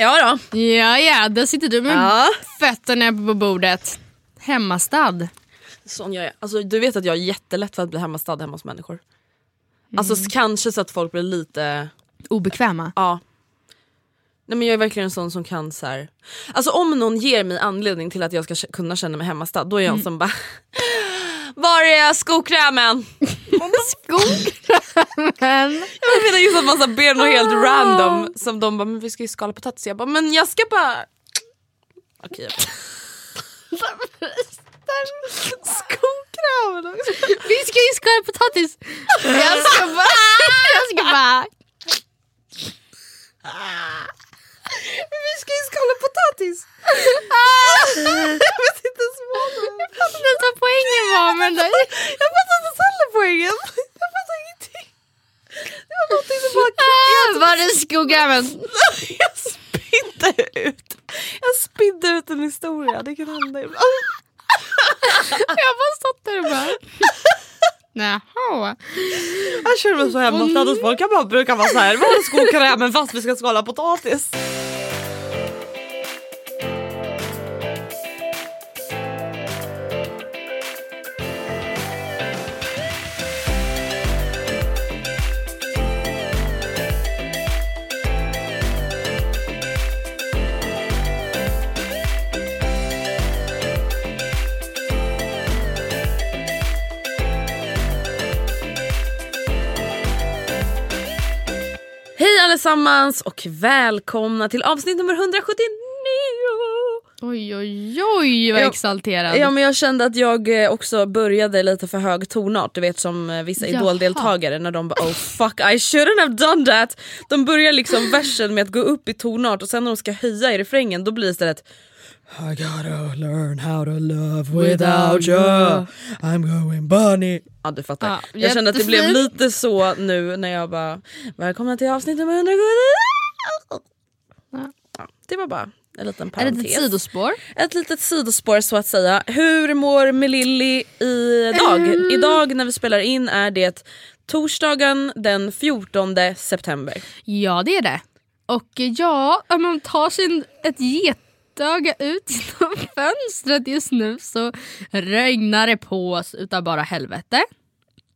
Ja då. Ja, ja, där sitter du med Ja. fötterna på bordet. Hemmastad. Sån jag är. Alltså, du vet att jag är jättelätt för att bli hemmastad hemma hos människor. Alltså Mm. kanske så att folk blir lite, Obekväma. ja. Nej men jag är verkligen en sån som kan så här. Alltså om någon ger mig anledning till att jag ska kunna känna mig hemmastad då är jag en som bara Var är skokrämen? Skokrämen. Jag menar just att man så ber något helt random som de bara men vi ska ju skala potatis. Jag bara men jag ska bara Okej Skokrämen också. Vi ska ju skala potatis. Jag ska bara... Jag ska bara... Vi ska ju skala potatis! jag vet inte ens vad. Jag fattar inte ens vad poängen var men... Jag fattar inte ens heller poängen. Jag fattar ingenting. Det var någonting som bara... Ah, var det skokrämen? Jag spydde ut. Jag spydde ut en historia. Det kan hända ibland. Jag har bara stått där och bara... Jaha. Jag känner mig så hemma hos folk. Jag bara brukar vara så här. Var är skokrämen fast vi ska skala potatis? Allesammans och välkomna till avsnitt nummer 179. Oj oj oj vad exalterad. Ja men jag kände att jag eh, också började lite för hög tonart, du vet som eh, vissa Jaha. idoldeltagare när de bara oh fuck I shouldn't have done that. De börjar liksom versen med att gå upp i tonart och sen när de ska höja i refrängen då blir det istället I gotta learn how to love without you I'm going bunny Ja du fattar. Ja, jag kände att det blev lite så nu när jag bara Välkomna till avsnitt nummer 170 ja, Det var bara en liten parentes. ett sidospår? Ett litet sidospår så att säga. Hur mår Melilli idag? Mm. Idag när vi spelar in är det torsdagen den 14 september. Ja det är det. Och ja, om man tar sin, ett getöga ut genom fönstret just nu så regnar det på oss utav bara helvete.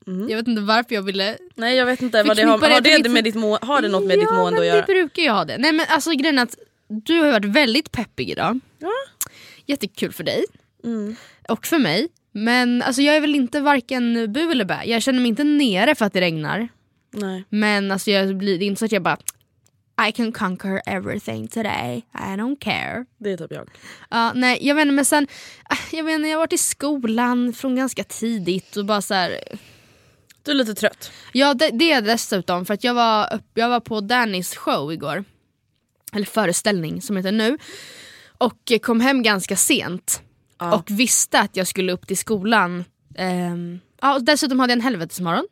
Jag vet inte varför jag ville Nej jag vet inte, vad det har, har, det med ditt må, har det något med ditt ja, mående att men göra? det brukar ju ha det. Nej men alltså grejen att du har varit väldigt peppig idag. Ja. Jättekul för dig. Mm. Och för mig. Men alltså jag är väl inte varken bu eller bä. Jag känner mig inte nere för att det regnar. Nej. Men alltså jag blir, det är inte så att jag bara I can conquer everything today. I don't care. Det är typ jag. Ja, nej, jag inte, men sen, ah, jag inte, jag har varit i skolan från ganska tidigt och bara så här, Du är lite trött. Ja det, det är dessutom för att jag var, upp, jag var på Dannys show igår. Eller föreställning som heter nu. Och eh, kom hem ganska sent. Ja. Och visste att jag skulle upp till skolan. Ehm, ja, och dessutom hade jag en helvetesmorgon.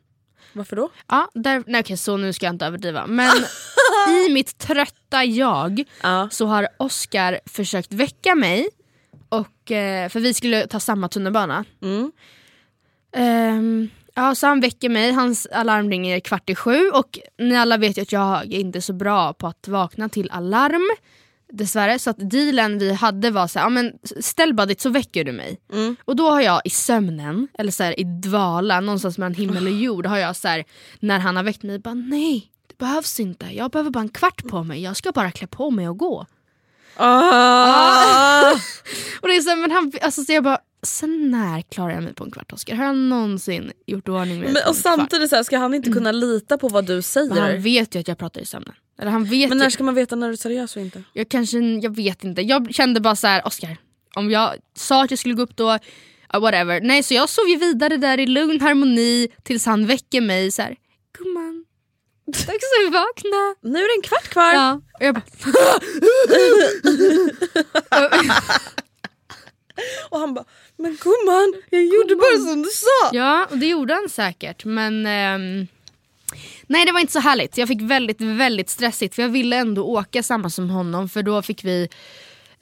Varför då? Ja, där, nej okej så nu ska jag inte överdriva. Men i mitt trötta jag Ja. så har Oscar försökt väcka mig. Och, eh, för vi skulle ta samma tunnelbana. Mm. Ehm, ja, så han väcker mig, hans alarm ringer kvart i sju och ni alla vet ju att jag är inte så bra på att vakna till alarm. Dessvärre, så att dealen vi hade var så här, ja, men ställ bara ditt så väcker du mig. Mm. Och då har jag i sömnen, eller så här, i dvala, någonstans mellan himmel och jord, har jag så här, när han har väckt mig, bara nej, det behövs inte. Jag behöver bara en kvart på mig. Jag ska bara klä på mig och gå. Ah. Och det är så, här, men han, alltså, så jag bara, sen när klarar jag mig på en kvart Oskar? Har jag någonsin gjort ordning mig Men, och samtidigt så här, ska han inte kunna lita på vad du Men säger? han vet ju att jag pratar i sömnen. Eller han vet Men ju, när ska man veta när du är seriös och inte? jag kanske, jag vet inte. Jag kände bara så här, Oskar, om jag sa att jag skulle gå upp då, ja, whatever. Nej så jag sov ju vidare där i lugn harmoni tills han väcker mig så här, gumman, dags att vakna. Nu är det en kvart kvar. Ja. Och jag bara, Och han bara, men gumman, jag gjorde bara som du sa. Ja, och det gjorde han säkert. Men ehm, nej, det var inte så härligt. Jag fick väldigt, väldigt stressigt för jag ville ändå åka samma som honom för då fick vi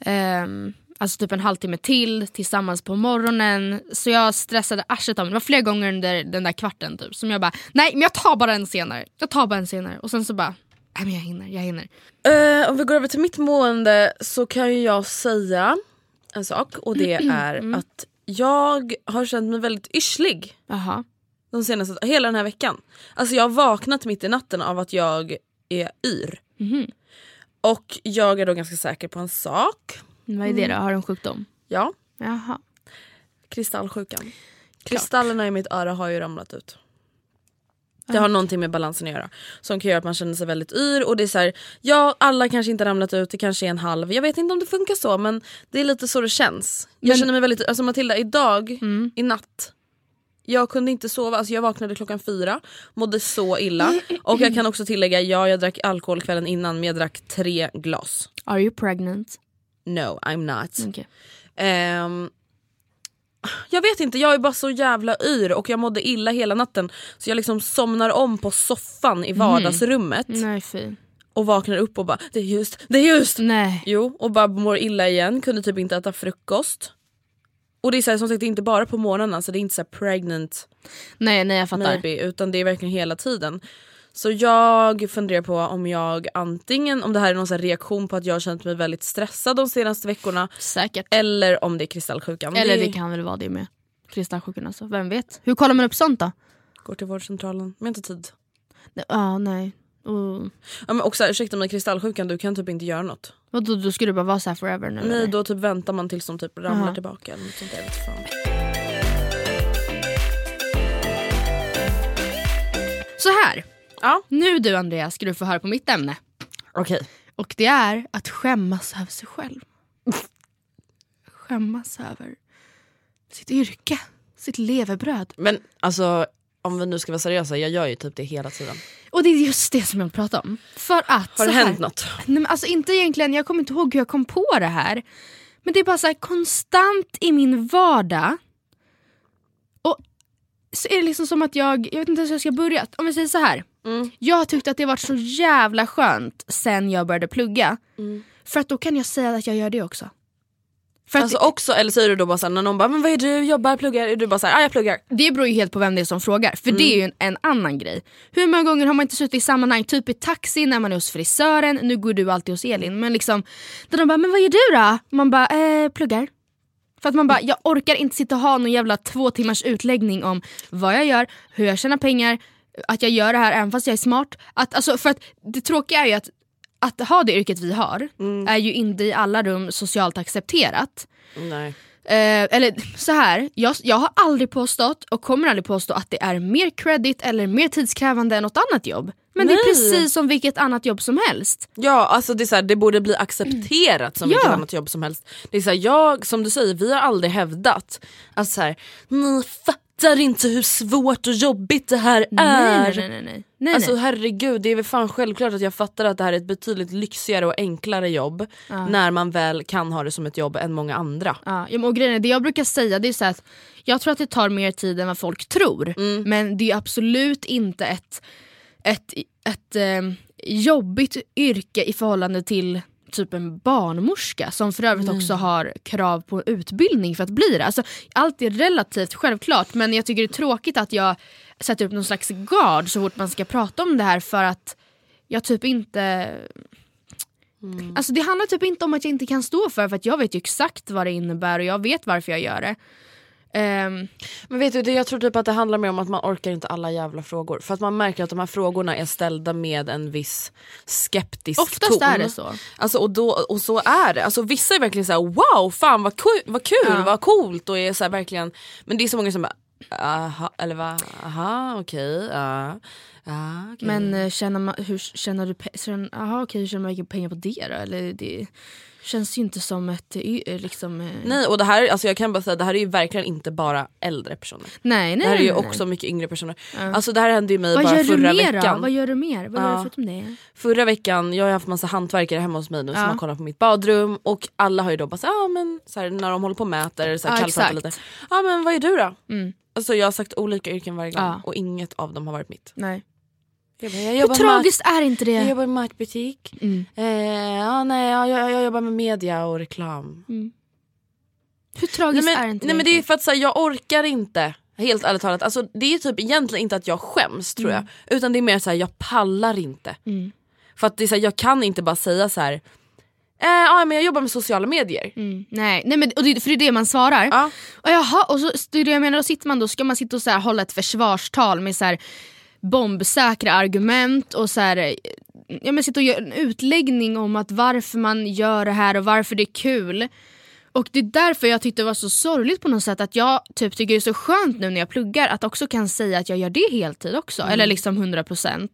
ehm, alltså typ en halvtimme till tillsammans på morgonen. Så jag stressade arslet av mig. Det var flera gånger under den där kvarten typ som jag bara, nej men jag tar bara en senare. Jag tar bara en senare. Och sen så bara, nej men jag hinner, jag hinner. Eh, om vi går över till mitt mående så kan ju jag säga en sak och det är att jag har känt mig väldigt yrslig Jaha. de senaste, hela den här veckan. Alltså jag har vaknat mitt i natten av att jag är yr. Och jag är då ganska säker på en sak. Vad är det då? Har du en sjukdom? Ja, Jaha. kristallsjukan. Kristallerna i mitt öra har ju ramlat ut. Det har någonting med balansen att göra. Som kan göra att man känner sig väldigt yr. Och det är så här, ja alla kanske inte har ramlat ut, det kanske är en halv. Jag vet inte om det funkar så men det är lite så det känns. Jag Men- känner mig väldigt, alltså Matilda idag, i natt. Jag kunde inte sova, alltså jag vaknade klockan fyra, mådde så illa. Och jag kan också tillägga, ja jag drack alkohol kvällen innan men jag drack tre glas. Are you pregnant? No I'm not. Okej. Ehm, jag vet inte, jag är bara så jävla yr och jag mådde illa hela natten. Så jag liksom somnar om på soffan i vardagsrummet Nej fy. och vaknar upp och bara det är just, det är just. Nej. Jo, och bara mår illa igen, kunde typ inte äta frukost. Och det är så här, som sagt det är inte bara på morgonen, så det är inte så pregnant Nej, nej jag fattar. maybe utan det är verkligen hela tiden. Så jag funderar på om jag antingen, om det här är någon reaktion på att jag har känt mig väldigt stressad de senaste veckorna Säkert. eller om det är kristallsjukan. Eller det det kan väl vara det med. Kristallsjukan alltså, vem vet? Hur kollar man upp sånt då? går till vårdcentralen, men inte tid. Ja, ah, nej. Oh. Ja, men också, ursäkta mig, kristallsjukan, du kan typ inte göra något. Vadå, då ska du bara vara så forever nu? Nej, eller? då typ väntar man tills de typ ramlar Aha. tillbaka. Eller något sånt där. Så här. Ja. Nu du Andreas ska du få höra på mitt ämne. Okej. Och det är att skämmas över sig själv. skämmas över sitt yrke, sitt levebröd. Men alltså om vi nu ska vara seriösa, jag gör ju typ det hela tiden. Och det är just det som jag vill prata om. För att, Har så det här, hänt något? Nej, men alltså inte egentligen, jag kommer inte ihåg hur jag kom på det här. Men det är bara så här konstant i min vardag. Och så är det liksom som att jag, jag vet inte ens hur jag ska börja. Om vi säger så här. Mm. Jag har tyckt att det har varit så jävla skönt sen jag började plugga. Mm. För att då kan jag säga att jag gör det också. För att Alltså också, eller säger du då bara såhär, när någon bara men vad är du, jobbar, pluggar? Är du bara såhär, ah, jag pluggar. det beror ju helt på vem det är som frågar. För det är ju en, en annan grej. Hur många gånger har man inte suttit i sammanhang, typ i taxi när man är hos frisören, nu går du alltid hos Elin, men liksom där de bara “men vad gör du då?” Man bara eh, “pluggar”. För att man bara, jag orkar inte sitta och ha någon jävla två timmars utläggning om vad jag gör, hur jag tjänar pengar, att jag gör det här även fast jag är smart. Att, alltså, för att det tråkiga är ju att, att ha det yrket vi har är ju inte i alla rum socialt accepterat. Nej. Eh, eller så här, jag, jag har aldrig påstått och kommer aldrig påstå att det är mer credit eller mer tidskrävande än något annat jobb. Men det är Nej. precis som vilket annat jobb som helst. Ja alltså det, är så här, det borde bli accepterat som Ja. vilket annat jobb som helst. Det är så här, jag, som du säger, vi har aldrig hävdat att så här, ni fattar inte hur svårt och jobbigt det här är. Nej, nej, nej. nej. nej, Alltså nej. herregud, det är väl fan självklart att jag fattar att det här är ett betydligt lyxigare och enklare jobb när man väl kan ha det som ett jobb än många andra. Ja, ja, och grejen är, det jag brukar säga det är så att jag tror att det tar mer tid än vad folk tror. Mm. Men det är absolut inte ett, ett, ett eh, jobbigt yrke i förhållande till typ en barnmorska som för övrigt också har krav på utbildning för att bli det. Alltså, allt är relativt självklart men jag tycker det är tråkigt att jag sätter upp någon slags gard så fort man ska prata om det här för att jag typ inte Alltså det handlar typ inte om att jag inte kan stå för för att jag vet ju exakt vad det innebär och jag vet varför jag gör det. Ehm, Men vet du, det, jag tror typ att det handlar mer om att man orkar inte alla jävla frågor. För att man märker att de här frågorna är ställda med en viss skeptisk oftast ton. är det så. Alltså, och, då, och så är det. Alltså, vissa är verkligen så här: wow, fan vad, ku- vad kul, Ja. vad coolt. Och är så verkligen, men det är så många som bara, aha, eller va, aha okej, ja, ja, okej. Men eh, känner man, hur känner du, pe- känner, aha, okej, hur känner man pengar på det då? Eller det känns ju inte som ett y- eh, liksom... eh, Nej och det här, alltså jag kan bara säga det här är ju verkligen inte bara äldre personer. nej, nej, Det här är ju nej, nej. också mycket yngre personer. Alltså det här hände ju mig Vad bara gör förra mer veckan. då? Vad gör du mer? Vad gör Ja. du förutom det? Förra veckan, jag har haft massa hantverkare hemma hos mig nu som Ja. har kollat på mitt badrum och alla har ju då bara så, ah, men, så här, när de håller på och mäter, så här, Ja, lite. Ja ah, men vad är du då? Mm. Alltså jag har sagt olika yrken varje gång Ja. och inget av dem har varit mitt. Nej. Jag, bara, jag, Hur tragiskt är inte mat, jag det? jobbar i matbutik, Mm. eh, ja, nej, jag, jag, jag jobbar med media och reklam. Hur tragiskt Nej är men, inte nej, det? men det är för att här, jag orkar inte. Helt ärligt talat, alltså, det är typ egentligen inte att jag skäms tror jag. Utan det är mer så här, jag pallar inte. Mm. För att det är så här, jag kan inte bara säga så här. Eh, ja, men jag jobbar med sociala medier. Mm. Nej, nej men, och det, för det är det man svarar. Ja. Och jaha, och så, det är det jag menar, då sitter man då, ska man sitta och så här, hålla ett försvarstal med så här, bombsäkra argument och så här, ja, men sitta och göra en utläggning om att varför man gör det här och varför det är kul. Och det är därför jag tyckte det var så sorgligt på något sätt att jag typ tycker det är så skönt nu när jag pluggar att också kan säga att jag gör det heltid också, eller liksom 100%.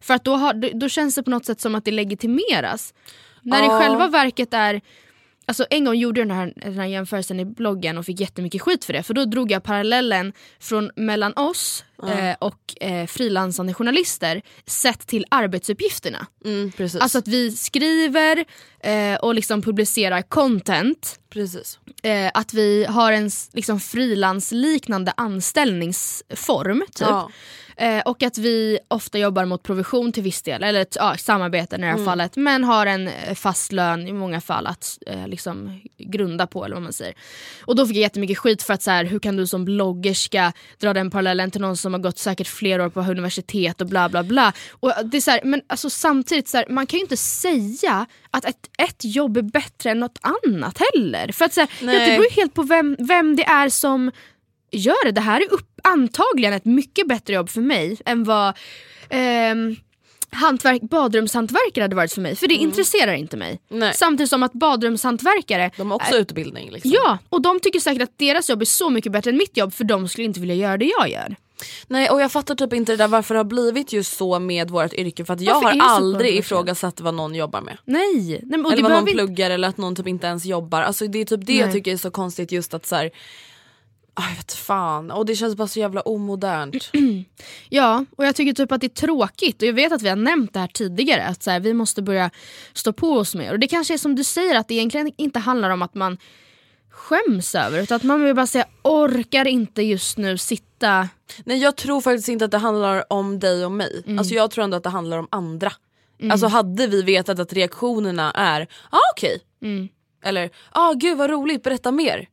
För att då, har, då- känns det på något sätt som att det legitimeras. När det Ja. i själva verket är Alltså en gång gjorde jag den här, den här jämförelsen i bloggen och fick jättemycket skit för det. För då drog jag parallellen från mellan oss eh, och eh, frilansande journalister sett till arbetsuppgifterna. Mm. Alltså att vi skriver eh, och liksom publicerar content. precis. Eh, att vi har en liksom, frilansliknande anställningsform. Typ. Ja. Eh, och att vi ofta jobbar mot provision till viss del, eller ett ja, samarbete i det här Mm. fallet. Men har en eh, fast lön i många fall att liksom, grunda på. eller vad man säger. Och då fick jag jättemycket skit för att så här, hur kan du som bloggerska dra den parallellen till någon som har gått säkert flera år på universitet och bla bla bla. Och det är så här, men alltså, samtidigt, så här, man kan ju inte säga att ett, ett jobb är bättre än något annat heller. För att så här, ja, det beror ju helt på vem, vem det är som gör det. Det här är upp, antagligen ett mycket bättre jobb för mig än vad ehm, hantverk, badrumshantverkare hade varit för mig. För det intresserar inte mig. Mm. Nej. Samtidigt som att badrumshantverkare De har också utbildning. Liksom. Ja, och de tycker säkert att deras jobb är så mycket bättre än mitt jobb för de skulle inte vilja göra det jag gör. Nej och jag fattar typ inte det där varför det har blivit just så med vårt yrke. För att jag Varför har aldrig ifrågasatt vad någon jobbar med. Nej, nej eller vad någon inte... pluggar eller att någon typ inte ens jobbar. Alltså det är typ det jag Nej. tycker är så konstigt just att så här, ah, jag vet fan, och det känns bara så jävla omodernt. Ja, och jag tycker typ att det är tråkigt och jag vet att vi har nämnt det här tidigare att så här, vi måste börja stå på oss mer. Och det kanske är som du säger att det egentligen inte handlar om att man skäms över utan att man vill bara säga orkar inte just nu sitta Nej jag tror faktiskt inte att det handlar om dig och mig. Mm. Alltså jag tror ändå att det handlar om andra. Alltså hade vi vetat att reaktionerna är, ah, okej. Mm. Eller, ah gud vad roligt, berätta mer.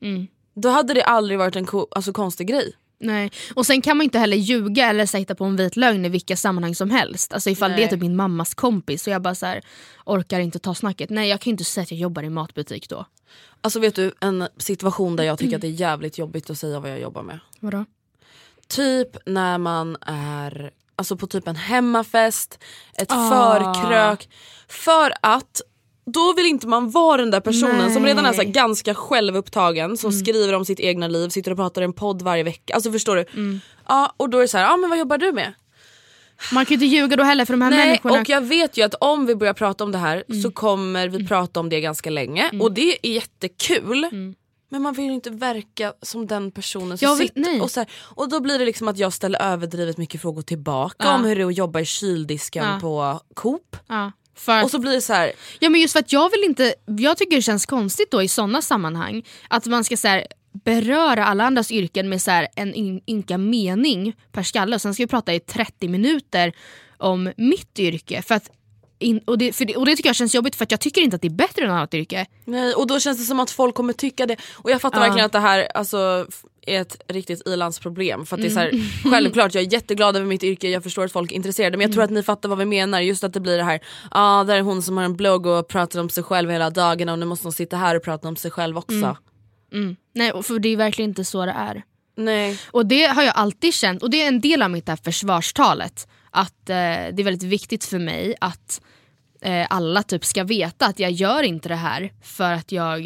Då hade det aldrig varit en ko- alltså, konstig grej. Nej. Och sen kan man inte heller ljuga eller sätta på en vit lögn i vilka sammanhang som helst. Alltså ifall det Nej. är typ min mammas kompis och jag bara så här, orkar inte ta snacket. Nej jag kan ju inte säga att jag jobbar i matbutik då. Alltså vet du en situation där jag tycker att det är jävligt jobbigt att säga vad jag jobbar med. Vadå? Typ när man är alltså på typ en hemmafest, ett Ah. förkrök. För att då vill inte man vara den där personen som redan är så Nej. ganska självupptagen som skriver om sitt egna liv, sitter och pratar i en podd varje vecka. Alltså förstår du? Ja, och då är det så här, ja men vad jobbar du med? Man kan ju inte ljuga då heller för de här Nej, människorna. och jag vet ju att om vi börjar prata om det här så kommer vi prata om det ganska länge och det är jättekul. Men man vill ju inte verka som den personen som Jag vill- sitter nej. och så här, Och då blir det liksom att jag ställer överdrivet mycket frågor tillbaka Ja. om hur det är att jobba i kyldisken Ja. på Coop. Ja, för, Och så blir det så här, ja men just för att jag vill inte, jag tycker det känns konstigt då i sådana sammanhang att man ska så här, beröra alla andras yrken med så en in, ynka mening per skalle och sen ska vi prata i 30 minuter om mitt yrke. För att in, och, det, det, och det tycker jag känns jobbigt för att jag tycker inte att det är bättre än något annat yrke. nej, och då känns det som att folk kommer tycka det. Och jag fattar Ja. verkligen att det här alltså, är ett riktigt ilandsproblem. För att det är så Mm. här, självklart, jag är jätteglad över mitt yrke, jag förstår att folk är intresserade men jag Mm. tror att ni fattar vad vi menar. Just att det blir det här, ah, där är hon som har en blogg och pratar om sig själv hela dagarna och nu måste hon sitta här och prata om sig själv också. Mm. Mm. Nej, för det är verkligen inte så det är. Nej. Och det har jag alltid känt, och det är en del av mitt här försvarstalet. Att eh, det är väldigt viktigt för mig att eh, alla typ ska veta att jag gör inte det här för att jag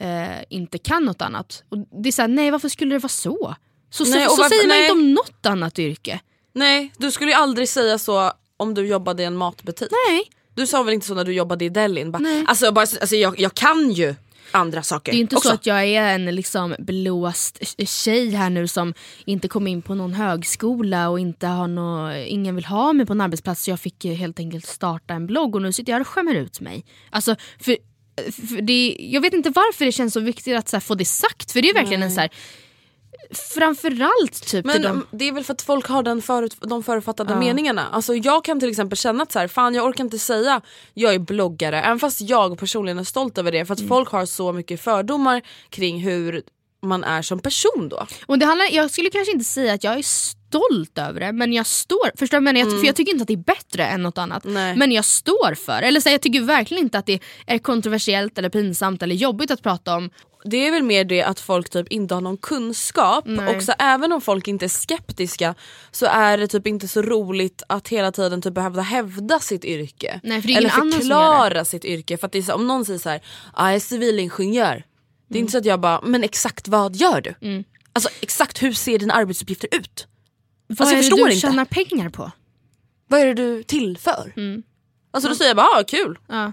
eh, inte kan något annat. Och det är såhär, nej varför skulle det vara så? Så, Nej, så, så varför- säger man nej. inte om något annat yrke. Nej, du skulle ju aldrig säga så om du jobbade i en matbutik. Nej. Du sa väl inte så när du jobbade i delin? Bara, Nej. alltså, bara, alltså, jag, jag kan ju andra saker Det är inte också. så att jag är en liksom blåst tjej här nu som inte kom in på någon högskola och inte har nå, ingen vill ha mig på en arbetsplats så jag fick helt enkelt starta en blogg och nu sitter jag och skämmer ut mig. Alltså, för, för det, jag vet inte varför det känns så viktigt att så få det sagt för det är verkligen en så här Framförallt typ Men de... det är väl för att folk har den förut, de förutfattade meningarna. Alltså jag kan till exempel känna att så här, fan jag orkar inte säga jag är bloggare även fast jag personligen är stolt över det för Mm. att folk har så mycket fördomar kring hur man är som person då. Och det handlar, jag skulle kanske inte säga att jag är stolt över det men jag står, förstår du vad jag menar? Jag- För jag tycker inte att det är bättre än något annat. Nej. Men jag står för, eller så här, jag tycker verkligen inte att det är kontroversiellt eller pinsamt eller jobbigt att prata om. Det är väl mer det att folk typ inte har någon kunskap Nej. och så även om folk inte är skeptiska så är det typ inte så roligt att hela tiden typ behöva hävda sitt yrke. Nej, för Eller förklara sitt yrke. För att det är så, om någon säger så här, ah, jag är civilingenjör. Det är Mm. inte så att jag bara, men exakt vad gör du? Alltså exakt hur ser dina arbetsuppgifter ut? Vad Alltså, jag är det du inte. tjänar pengar på? Vad är det du till för? Mm. Alltså då säger jag bara, ah, kul. Ja,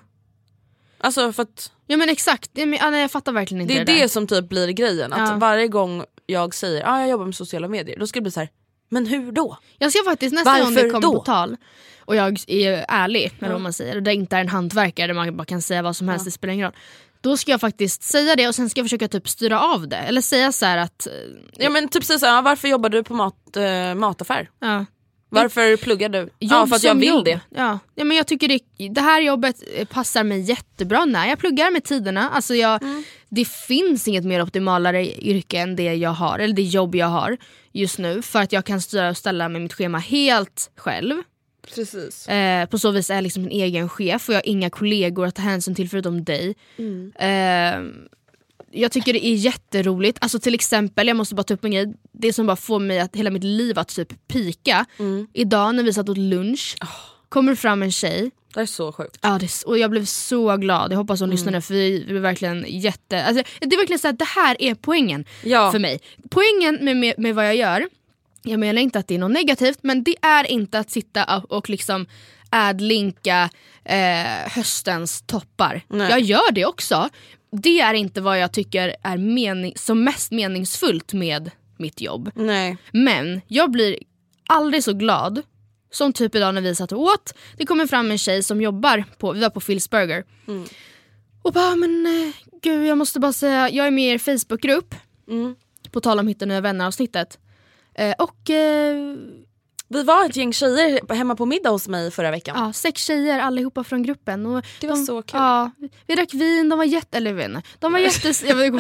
Alltså för att ja men exakt, ja, men, ja, jag fattar verkligen inte det är det, det, som typ blir grejen. Att Ja. varje gång jag säger, ah, jag jobbar med sociala medier, då ska det bli så här, men hur då? Jag ska faktiskt nästa gång det Varför kommer då? på tal och jag är ärlig eller vad man säger och det inte är en hantverkare där man bara kan säga vad som helst, det spelar ingen roll. Då ska jag faktiskt säga det och sen ska jag försöka typ styra av det. Eller säga så här att... eh, Ja men typ säga såhär, ah, varför jobbar du på mat, eh, mataffär? Ja, Varför pluggar du? ja Jobb för att jag vill jobb. det. Ja. ja, men jag tycker det, det här jobbet eh, passar mig jättebra när jag pluggar med tiderna. Alltså jag, Mm. Det finns inget mer optimalare yrke än det jag har, eller det jobb jag har just nu. För att jag kan styra och ställa med mitt schema helt själv. Precis. Eh, på så vis är jag liksom en egen chef och jag har inga kollegor att ta hänsyn till förutom dig. Mm. Eh, jag tycker det är jätteroligt. Alltså till exempel, jag måste bara ta upp en grej. Det som bara får mig att hela mitt liv att typ pika. Mm. Idag när vi satt åt lunch Ah. kommer fram en tjej. Det är så sjukt. Ja, det, är s- och jag blev så glad. Jag hoppas hon Mm. lyssnade för vi vi blev verkligen jätte... Alltså, det är verkligen så att det här är poängen Ja. för mig. Poängen med, med, med vad jag gör, jag menar inte att det är något negativt men det är inte att sitta och, och liksom adlinka eh, höstens toppar. Nej. Jag gör det också. Det är inte vad jag tycker är mening, som mest meningsfullt med mitt jobb. Nej. Men jag blir aldrig så glad som typ idag när vi satt och åt. Det kommer fram en tjej som jobbar på, vi var på Phil's Burger. Och bara men eh, gud jag måste bara säga, jag är med i er Facebookgrupp. På tal om hitta nya vänner avsnittet. Eh, och eh, Vi var ett gäng tjejer hemma på middag hos mig förra veckan. ja, sex tjejer allihopa från gruppen. Och Det var de, så kul. Ja, vi drack vin, de var jätte... Eller inte. De var jätte... Jag vet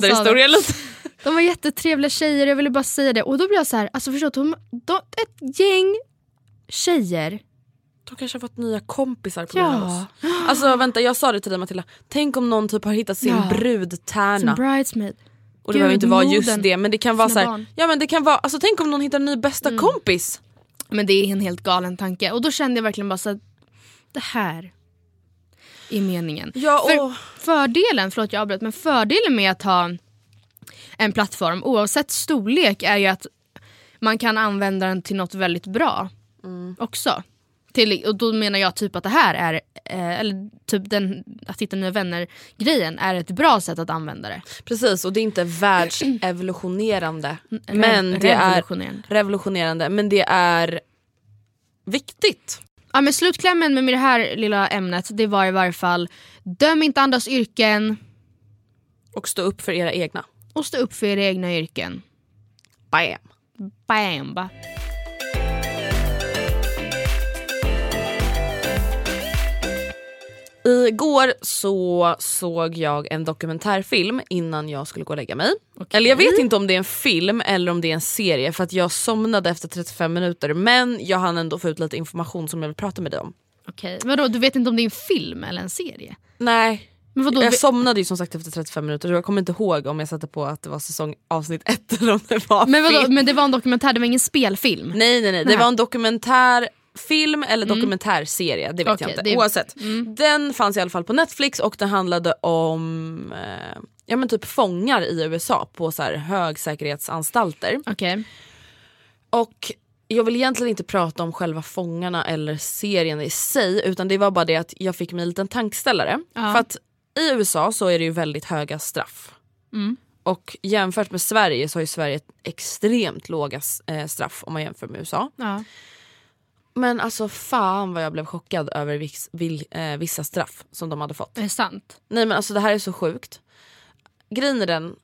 det. historien lite. De var jättetrevliga tjejer, jag ville bara säga det. Och då blev jag så här, alltså förstå, de, de, ett gäng tjejer. De kanske har fått nya kompisar på grund av Ja. oss. Alltså vänta jag sa det till dig Matilda, tänk om någon typ har hittat sin Ja. brudtärna. Som bridesmaid. Och det behöver inte vara just det men det kan vara så här, ja men det kan vara, alltså tänk om någon hittar en ny bästa Mm. kompis. Men det är en helt galen tanke. Och då kände jag verkligen bara så att det här är meningen. Ja, För och- fördelen, förlåt jag avbröt, men fördelen med att ha en plattform oavsett storlek är ju att man kan använda den till något väldigt bra också. Till, och då menar jag typ att det här är, eh, eller typ den att hitta nya vänner grejen är ett bra sätt att använda det. Precis och det är inte världsevolutionerande men det är revolutionerande. revolutionerande men det är viktigt. Ja, men slutklämmen med det här lilla ämnet det var i varje fall döm inte andras yrken Och stå upp för era egna. och stå upp för era egna yrken. Bam. Bam! Igår så såg jag en dokumentärfilm innan jag skulle gå och lägga mig. Eller jag vet inte om det är en film eller om det är en serie för att jag somnade efter 35 minuter men jag hann ändå få ut lite information som jag vill prata med dig om. Okej, vadå du vet inte om det är en film eller en serie? Nej, Men vadå, jag somnade ju som sagt efter 35 minuter så jag kommer inte ihåg om jag satte på att det var säsong avsnitt ett eller om det var men, vadå, film. men det var en dokumentär, det var ingen spelfilm? Nej nej nej, det Nej. var en dokumentärfilm eller dokumentärserie, det vet Okej, jag inte. det- Oavsett. Den fanns i alla fall på Netflix och den handlade om eh, ja, men typ fångar i USA på så här högsäkerhetsanstalter. Okej. Och jag vill egentligen inte prata om själva fångarna eller serien i sig utan det var bara det att jag fick mig en liten tankställare. Ja. För att i USA så är det ju väldigt höga straff. Mm. Och jämfört med Sverige så har ju Sverige extremt låga eh, straff om man jämför med USA. Ja. Men alltså fan vad jag blev chockad över viss, vill, eh, vissa straff som de hade fått. Det är sant. Nej men alltså det här är så sjukt. Grejen är den,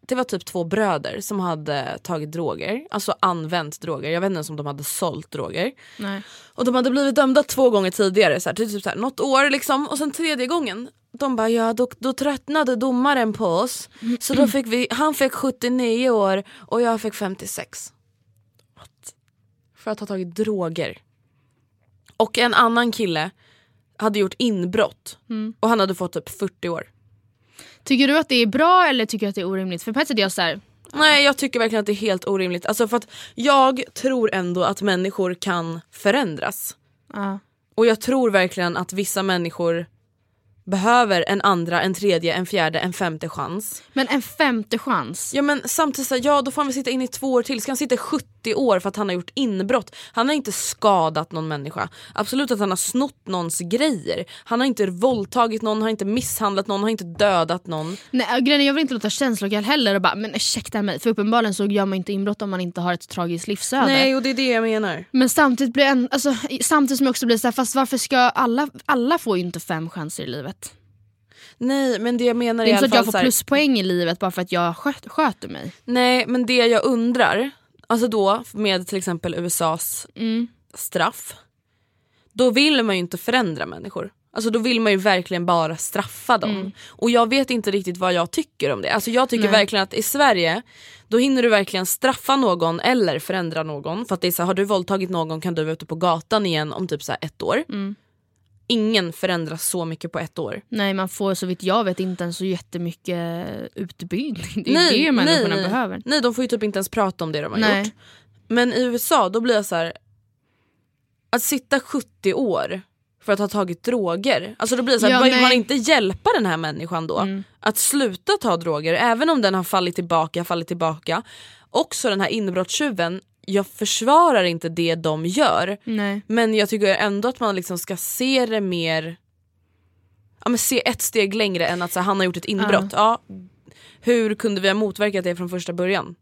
det var typ två bröder som hade tagit droger, alltså använt droger. Jag vet inte ens om de hade sålt droger. Nej. Och de hade blivit dömda två gånger tidigare, så här, typ så här, något år liksom. Och sen tredje gången, de bara ja då, då tröttnade domaren på oss. Så då fick vi, han fick 79 år och jag fick 56. What? För att ha tagit droger. Och en annan kille hade gjort inbrott och han hade fått typ 40 år. Tycker du att det är bra eller tycker du att det är orimligt? För på ett sätt är jag såhär, Nej jag tycker verkligen att det är helt orimligt. Alltså för att jag tror ändå att människor kan förändras. ja. Och jag tror verkligen att vissa människor behöver en andra, en tredje, en fjärde, en femte chans. men en femte chans. Ja men samtidigt, så ja då får han väl sitta in i två år till. Ska han sitta i 70 år för att han har gjort inbrott? Han har inte skadat någon människa. Absolut att han har snott någons grejer. Han har inte våldtagit någon, har inte misshandlat någon, har inte dödat någon. Nej, grejen jag vill inte låta känslokall heller och bara men ursäkta mig. För uppenbarligen så gör man inte inbrott om man inte har ett tragiskt livsöde. Nej och det är det jag menar. Men samtidigt, blir en, alltså, samtidigt som jag också blir såhär, fast varför ska alla, alla får ju inte fem chanser i livet. Nej men det jag menar Det är i inte så att jag får här- pluspoäng i livet bara för att jag sköt, sköter mig. Nej men det jag undrar, alltså då med till exempel USAs Mm. straff. Då vill man ju inte förändra människor. Alltså då vill man ju verkligen bara straffa dem. Mm. Och jag vet inte riktigt vad jag tycker om det. Alltså jag tycker Nej. verkligen att i Sverige då hinner du verkligen straffa någon eller förändra någon. För att det är så här, har du våldtagit någon kan du vara ute på gatan igen om typ så ett år. Mm. Ingen förändras så mycket på ett år. Nej man får så vitt jag vet inte ens så jättemycket utbildning. Det är det människorna nej, behöver. Nej de får ju typ inte ens prata om det de har Nej. gjort. Men i USA då blir jag så här. Att sitta 70 år för att ha tagit droger. Alltså då blir det så här, Ja, vill nej. man inte hjälpa den här människan då? Mm. Att sluta ta droger även om den har fallit tillbaka, fallit tillbaka. Också den här inbrottstjuven, jag försvarar inte det de gör. Nej. Men jag tycker ändå att man liksom ska se det mer ja, men se ett steg längre än att så här, han har gjort ett inbrott. Ja. hur kunde vi ha motverkat det från första början?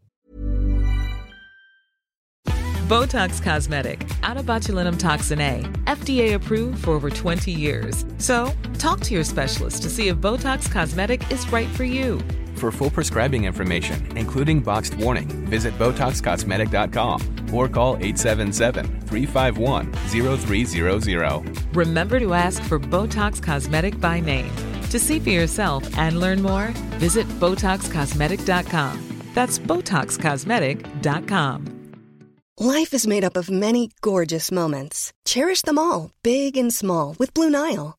Botox Cosmetic, botulinum toxin A, FDA approved for over 20 years. So, talk to your specialist to see if Botox Cosmetic is right for you. For full prescribing information, including boxed warning, visit BotoxCosmetic.com or call 877-351-0300. Remember to ask for Botox Cosmetic by name. To see for yourself and learn more, visit BotoxCosmetic.com. That's BotoxCosmetic.com. Life is made up of many gorgeous moments. Cherish them all, big and small, with Blue Nile.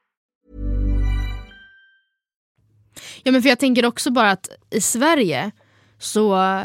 Ja men för jag tänker också bara att i Sverige så eh,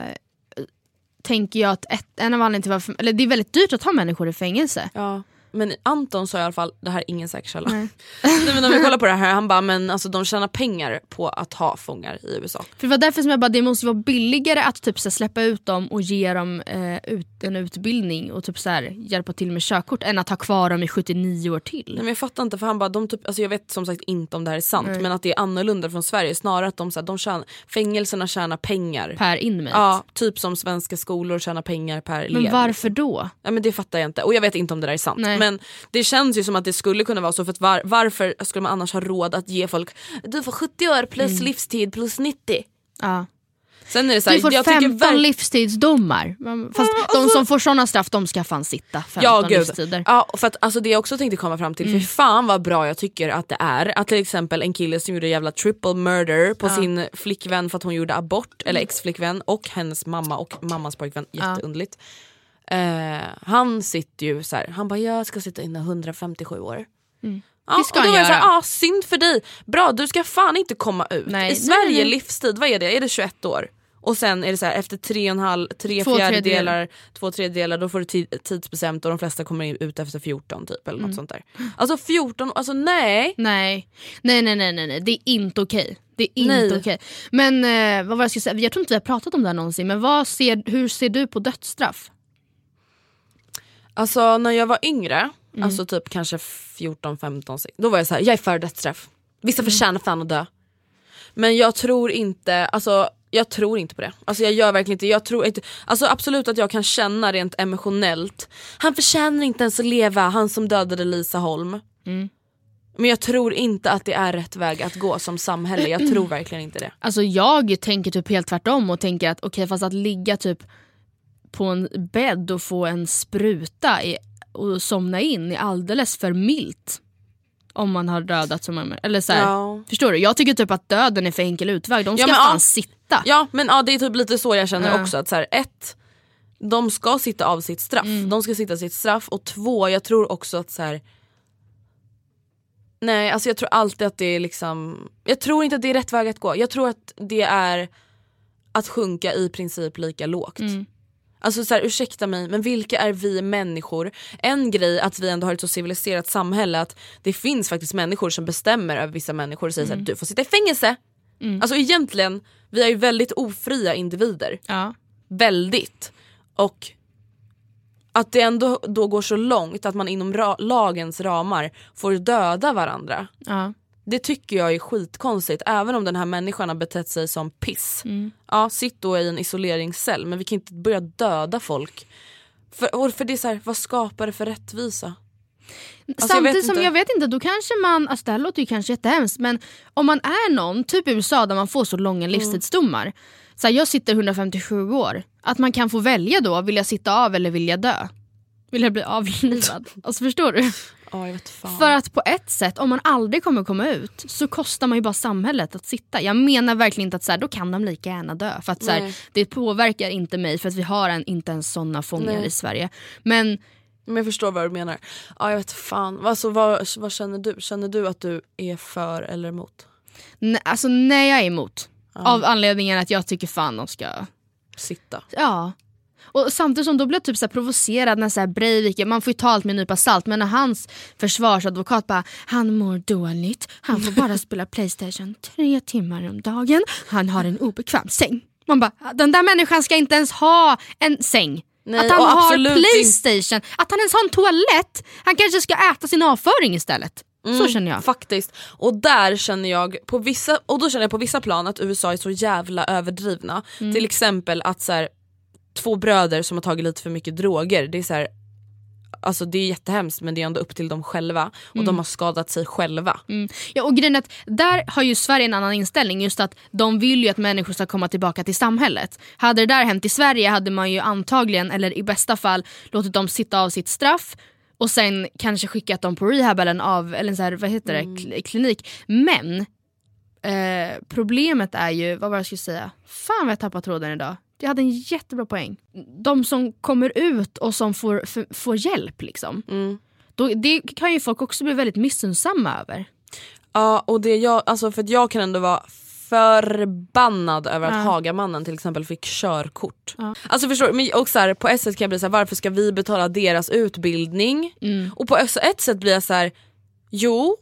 tänker jag att ett, en av anledningarna till varför, eller det är väldigt dyrt att ha människor i fängelse. Ja. Men Anton sa i alla fall, det här är ingen säker källa. Nej. men om vi kollar på det här, han bara men alltså de tjänar pengar på att ha fångar i USA. För det var därför som jag bara, det måste vara billigare att typ så släppa ut dem och ge dem eh, ut, en utbildning och typ så här, hjälpa till med körkort än att ha kvar dem i 79 år till. Nej, men jag fattar inte för han bara, de typ, alltså jag vet som sagt inte om det här är sant Nej. men att det är annorlunda från Sverige. Snarare att de, så här, de tjänar, fängelserna tjänar pengar. Per inmate? Ja, typ som svenska skolor tjänar pengar per elev. Men varför då? Ja, men det fattar jag inte och jag vet inte om det där är sant. Nej. Men det känns ju som att det skulle kunna vara så för var, varför skulle man annars ha råd att ge folk du får 70 år plus mm. livstid plus 90. Ja. Sen är det så här, du får jag 15 tycker livstidsdomar. Fast ja, alltså, de som får såna straff de ska fan sitta 15 ja, livstider. Ja, för att, alltså, det jag också tänkte komma fram till, mm. för fan vad bra jag tycker att det är att till exempel en kille som gjorde jävla triple murder på ja. sin flickvän för att hon gjorde abort, eller ex-flickvän och hennes mamma och mammas pojkvän, jätteundligt. Ja. Eh, han sitter ju så här, han bara jag ska sitta inne 157 år. Mm. Ja, det ska han göra. Så här, ah, synd för dig, bra du ska fan inte komma ut. Nej, I Sverige nej, nej. livstid, vad är det? Är det 21 år? Och sen är det så här, efter tre, och en halv, tre två fjärdedelar, två tredjedelar då får du tid, tidsbestämt och de flesta kommer ut efter 14 typ eller något mm. sånt där. Alltså 14, alltså nej. Nej, nej nej nej nej, nej. det är inte okej. Det är inte okej. Okay. Men eh, vad var jag skulle säga, jag tror inte vi har pratat om det här någonsin men vad ser, hur ser du på dödsstraff? Alltså när jag var yngre, mm. alltså typ kanske 14, 15, då var jag så här, jag är för dödsstraff. Vissa mm. förtjänar fan att dö. Men jag tror inte, alltså jag tror inte på det. Alltså jag gör verkligen inte, jag tror inte, alltså absolut att jag kan känna rent emotionellt, han förtjänar inte ens att leva, han som dödade Lisa Holm. Mm. Men jag tror inte att det är rätt väg att gå som samhälle, jag tror verkligen inte det. Alltså jag tänker typ helt tvärtom och tänker att okej okay, fast att ligga typ på en bädd och få en spruta i, och somna in är alldeles för milt. Om man har dödat som eller så här, ja. Förstår du? Jag tycker typ att döden är för enkel utväg. De ska ja, fan ja. sitta. Ja men ja, det är typ lite så jag känner också. Att så här, ett, de ska sitta av sitt straff. Mm. De ska sitta sitt straff. Och två, jag tror också att så här, Nej alltså jag tror alltid att det är liksom Jag tror inte att det är rätt väg att gå. Jag tror att det är att sjunka i princip lika lågt. Mm. Alltså så här, ursäkta mig men vilka är vi människor? En grej att vi ändå har ett så civiliserat samhälle att det finns faktiskt människor som bestämmer över vissa människor och säger mm. att du får sitta i fängelse. Mm. Alltså egentligen, vi är ju väldigt ofria individer. Ja. Väldigt. Och att det ändå då går så långt att man inom ra lagens ramar får döda varandra. Ja. Det tycker jag är skitkonstigt även om den här människan har betett sig som piss. Mm. Ja, sitt då i en isoleringscell men vi kan inte börja döda folk. För, för det är så här, vad skapar det för rättvisa? Alltså, Samtidigt jag som jag vet inte, då kanske man, alltså det här låter ju kanske jättehemskt men om man är någon, typ i USA där man får så långa mm. livstidsdomar. Mm. Så här, jag sitter 157 år, att man kan få välja då, vill jag sitta av eller vill jag dö? Vill jag bli avlivad? alltså förstår du? Oh, För att på ett sätt, om man aldrig kommer komma ut så kostar man ju bara samhället att sitta. Jag menar verkligen inte att så här, då kan de lika gärna dö. För att så här, Det påverkar inte mig för att vi har en, inte ens sådana fångar Nej. i Sverige. Men men jag förstår vad du menar. Ja, jag vet fan. Alltså, vad, vad känner du? Känner du att du är för eller emot? Nej, alltså nej jag är emot. Ja. Av anledningen att jag tycker fan de ska... Sitta? Ja. Och samtidigt som då blir jag typ så provocerad när så här Breivik, man får ju ta allt med en nypa salt men när hans försvarsadvokat bara han mår dåligt, han får bara spela Playstation tre timmar om dagen, han har en obekväm säng. Man bara den där människan ska inte ens ha en säng. Nej, att han har Playstation, att han ens har en toalett. Han kanske ska äta sin avföring istället. Mm, så känner jag. Faktiskt. Och där känner jag på vissa, och då känner jag på vissa plan att USA är så jävla överdrivna. Mm. Till exempel att så här, två bröder som har tagit lite för mycket droger. Det är så här, Alltså det är jättehemskt men det är ändå upp till dem själva och mm. de har skadat sig själva. Mm. Ja och grejen att där har ju Sverige en annan inställning just att de vill ju att människor ska komma tillbaka till samhället. Hade det där hänt i Sverige hade man ju antagligen eller i bästa fall låtit dem sitta av sitt straff och sen kanske skickat dem på rehab eller en, av, eller så här, vad heter det, Mm. kl- klinik. Men eh, problemet är ju, vad var det jag skulle säga? Fan vad jag tappade tråden idag. Jag hade en jättebra poäng. De som kommer ut och som får, f- får hjälp liksom. Mm. Då, det kan ju folk också bli väldigt missunnsamma över. Ja och det jag, alltså för att jag kan ändå vara förbannad över att Ja. Hagamannen till exempel fick körkort. Ja. Alltså förstår du? Och så här, på ett sätt kan jag bli så här, varför ska vi betala deras utbildning? Mm. Och på ett sätt blir jag så här, jo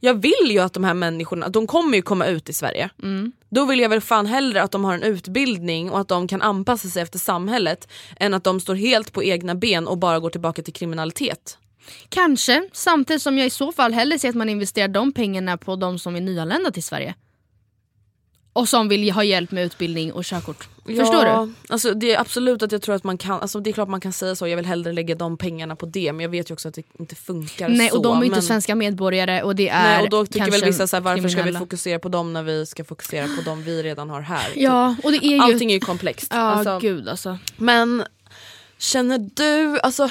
jag vill ju att de här människorna, de kommer ju komma ut i Sverige. Mm. Då vill jag väl fan hellre att de har en utbildning och att de kan anpassa sig efter samhället än att de står helt på egna ben och bara går tillbaka till kriminalitet. Kanske, samtidigt som jag i så fall hellre ser att man investerar de pengarna på de som är nyanlända till Sverige. Och som vill ha hjälp med utbildning och körkort. Förstår Ja, du? Alltså det är absolut att jag tror att man kan, alltså det är klart man kan säga så, jag vill hellre lägga de pengarna på det men jag vet ju också att det inte funkar Nej så. och de är ju inte men, svenska medborgare och det är Nej, och då tycker väl vissa så här, varför ska vi kriminella. fokusera på dem när vi ska fokusera på dem vi redan har här. typ. Ja och det är ju... Allting är ju komplext. Ja Alltså, gud alltså. Men känner du, alltså,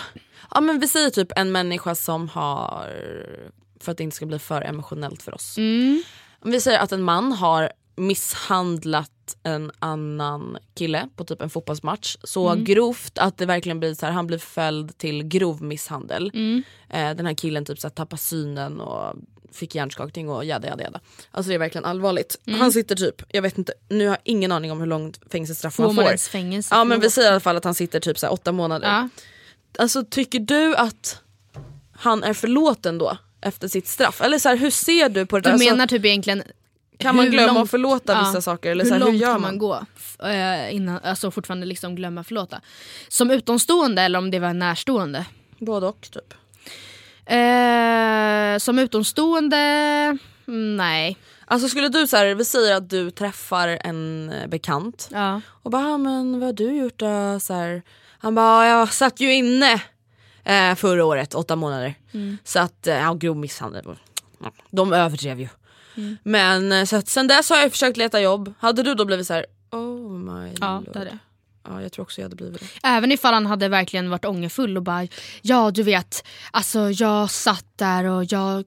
ja men vi säger typ en människa som har, för att det inte ska bli för emotionellt för oss. Mm. Vi säger att en man har misshandlat en annan kille på typ en fotbollsmatch så Mm. grovt att det verkligen blir så här, han blir fälld till grov misshandel. Mm. Eh, den här killen typ så här, tappar synen och fick hjärnskakning och jada jada jada. Alltså det är verkligen allvarligt. Mm. Han sitter typ, jag vet inte, nu har jag ingen aning om hur långt fängelsestraff man får. fängelse. Ja men vi säger i alla fall att han sitter typ så här, åtta månader. Ja. Alltså tycker du att han är förlåten då? Efter sitt straff? Eller så här, hur ser du på det Du där? Alltså, menar typ egentligen kan man glömma långt- och förlåta ja, vissa saker? Eller hur så här, långt hur gör kan man? gå eh, innan, alltså fortfarande liksom glömma förlåta? Som utomstående eller om det var närstående? Både och typ. Eh, som utomstående, mm, nej. Alltså skulle du så här, vi säger att du träffar en eh, bekant Ja. och bara "Ah, men vad har du gjort då? Så här, han bara jag satt ju inne eh, förra året, åtta månader. Mm. Så att, eh, ja grov misshandel. De överdrev ju. Mm. Men eh, så att sen dess har jag försökt leta jobb. Hade du då blivit så här, oh my Ja, lord. det det. Ja jag tror också jag hade blivit det. Även ifall han hade verkligen varit ångerfull och bara ja du vet, alltså jag satt där och jag,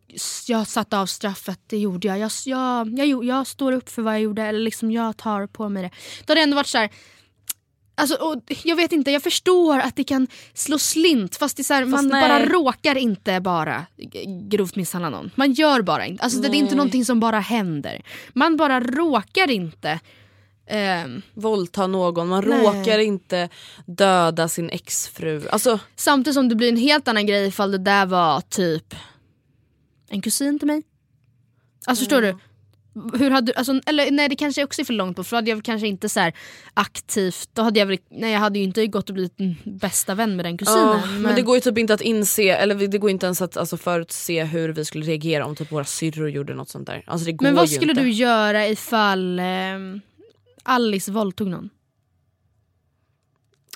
jag satt av straffet, det gjorde jag. Jag, jag, jag, jag står upp för vad jag gjorde eller liksom jag tar på mig det. Då hade det ändå varit så här. Alltså, och jag vet inte, jag förstår att det kan slå slint fast det så här, man nej. bara råkar inte bara grovt misshandla någon. Man gör bara inte, alltså det är inte någonting som bara händer. Man bara råkar inte ehm, Våldta någon, man Nej. råkar inte döda sin exfru. Alltså Samtidigt som det blir en helt annan grej ifall det där var typ en kusin till mig. Alltså förstår du? Hur hade, alltså, eller nej det kanske också är för långt på för då hade jag kanske inte så aktivt, då hade jag väl, nej jag hade ju inte gått och blivit bästa vän med den kusinen. Ja, men, det går ju typ inte att inse, eller det går inte ens att alltså, förutse hur vi skulle reagera om typ våra syrror gjorde något sånt där. Alltså men vad skulle inte. du göra ifall ehm, Alice våldtog någon?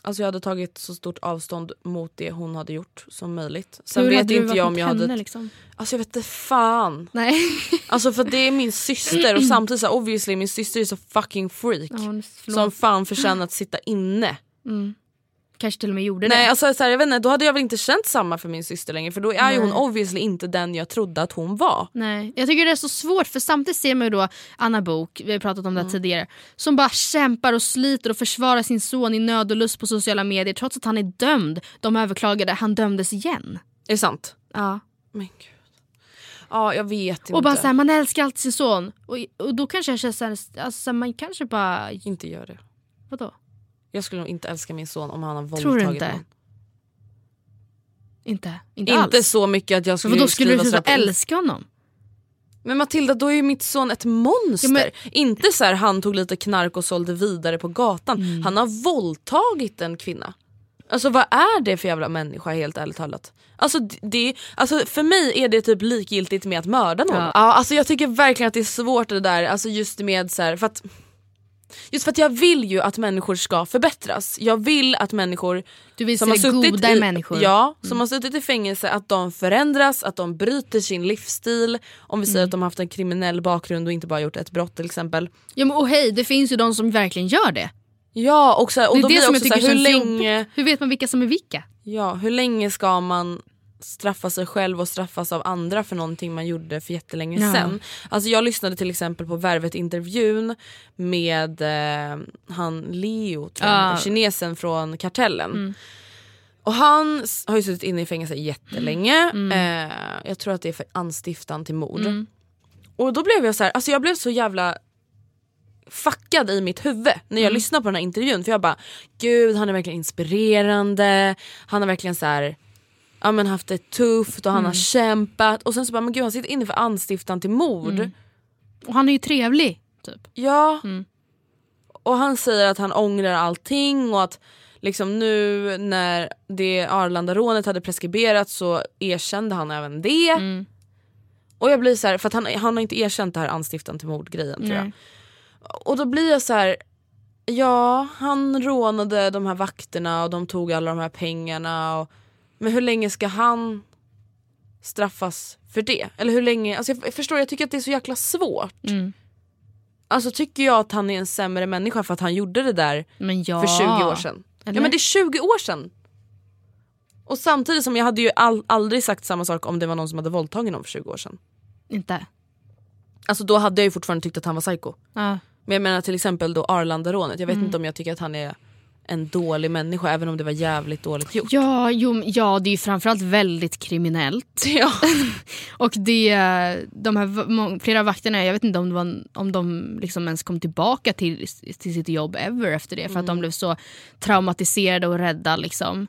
Alltså jag hade tagit så stort avstånd mot det hon hade gjort som möjligt. Sen Hur vet hade inte jag om jag henne, hade... liksom? Alltså jag vet inte fan. Nej. Alltså för det är min syster och samtidigt så obviously min syster är så fucking freak. Ja, som fan förtjänar att sitta inne. Mm. Kanske till och med gjorde Nej det. alltså så här, jag vet inte, då hade jag väl inte känt samma för min syster längre för då är ju hon Nej. obviously inte den jag trodde att hon var. Nej, jag tycker det är så svårt för samtidigt ser man ju då Anna Bok, vi har pratat om det här tidigare, som bara kämpar och sliter och försvarar sin son i nöd och lust på sociala medier trots att han är dömd. De överklagade, han dömdes igen. Är det sant? Ja. Men gud. Ja jag vet inte. Och bara såhär, man älskar alltid sin son. Och, och då kanske jag känner såhär, alltså, man kanske bara, Inte gör det. vadå? Jag skulle nog inte älska min son om han har Tror du våldtagit inte? någon. Inte, inte, Inte alls. så mycket att jag Men skulle vadå, skulle du sluta på- älska honom? Men Matilda då är ju mitt son ett monster. Ja, men- Inte så här han tog lite knark och sålde vidare på gatan. Mm. Han har våldtagit en kvinna. Alltså vad är det för jävla människa helt ärligt talat? Alltså, det, alltså för mig är det typ likgiltigt med att mörda någon. Ja. Ja. alltså jag tycker verkligen att det är svårt det där, alltså just med så här, för att Just för att jag vill ju att människor ska förbättras. Jag vill att människor Du vill som har suttit goda i, människor. Mm. Ja, som har suttit i fängelse att de förändras, att de bryter sin livsstil. Om vi säger Mm. att de har haft en kriminell bakgrund och inte bara gjort ett brott till exempel. Ja, men, och hej, det finns ju de som verkligen gör det. Ja och, så här, och Det är då det som också jag tycker här, hur länge, jobbigt. Hur vet man vilka som är vilka? ja, hur länge ska man straffa sig själv och straffas av andra för någonting man gjorde för jättelänge Ja. sen. Alltså jag lyssnade till exempel på Värvet-intervjun med eh, han Leo, tror jag, Ja. kinesen från Kartellen. Mm. Och han har ju suttit inne i fängelse jättelänge. Mm. Eh, jag tror att det är för anstiftan till mord. Och då blev jag så här, alltså jag blev så jävla fuckad i mitt huvud när jag Mm. lyssnade på den här intervjun. För jag bara, gud han är verkligen inspirerande, han har verkligen så här, ja, men haft det tufft och han Mm. har kämpat. Och sen så bara, men gud han sitter inne för anstiftan till mord. Mm. Och han är ju trevlig. Typ. Ja. Mm. Och han säger att han ångrar allting och att liksom nu när det Arlanda-rånet hade preskriberat så erkände han även det. Mm. Och jag blir så här, för han, han har inte erkänt det här anstiftan till mord-grejen tror jag. Och då blir jag så här. ja han rånade de här vakterna och de tog alla de här pengarna. Och, men hur länge ska han straffas för det? Eller hur länge, alltså jag, förstår jag tycker att det är så jäkla svårt. Mm. Alltså tycker jag att han är en sämre människa för att han gjorde det där ja. för 20 år sedan? Eller? Ja men det är 20 år sedan! Och samtidigt som jag hade ju all, aldrig sagt samma sak om det var någon som hade våldtagit någon för 20 år sedan. Inte. Alltså då hade jag ju fortfarande tyckt att han var psycho. Ja. Men jag menar till exempel då Arlanda-rånet, jag vet Mm. inte om jag tycker att han är en dålig människa även om det var jävligt dåligt gjort. Ja, jo, ja, det är ju framförallt väldigt kriminellt. Ja. Och det, de här, flera vakterna, jag vet inte om, det var, om de liksom ens kom tillbaka till, till sitt jobb ever efter det. För att de blev så traumatiserade och rädda. Liksom.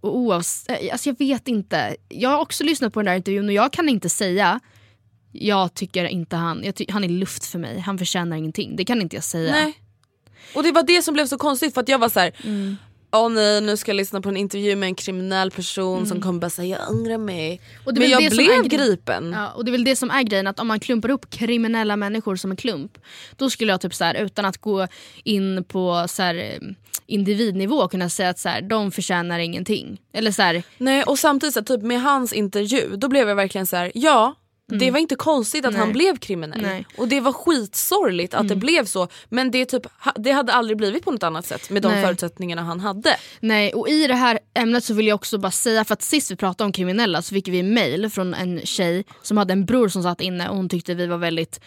Och oavs- eh, alltså jag vet inte. Jag har också lyssnat på den där intervjun och jag kan inte säga jag tycker inte han, jag ty- han är luft för mig, han förtjänar ingenting. Det kan inte jag säga. Nej. Och det var det som blev så konstigt för att jag var så här. Mm. Åh nej nu ska jag lyssna på en intervju med en kriminell person som kommer bara säga jag ångrar mig. Mm. Men jag blev gripen. Ja, och det är väl det som är grejen, att om man klumpar upp kriminella människor som en klump, då skulle jag typ så här, utan att gå in på så här, eh, individnivå kunna säga att så här, de förtjänar ingenting. Eller så här, Nej och samtidigt så här, typ med hans intervju då blev jag verkligen så här: det var inte konstigt att Mm. Nej. han blev kriminell. Nej. Mm. Och det var skitsorgligt att det blev så men det, typ, det hade aldrig blivit på något annat sätt med de Nej. förutsättningarna han hade. nej, och i det här ämnet så vill jag också bara säga, för att sist vi pratade om kriminella så fick vi mail från en tjej som hade en bror som satt inne och hon tyckte vi var väldigt...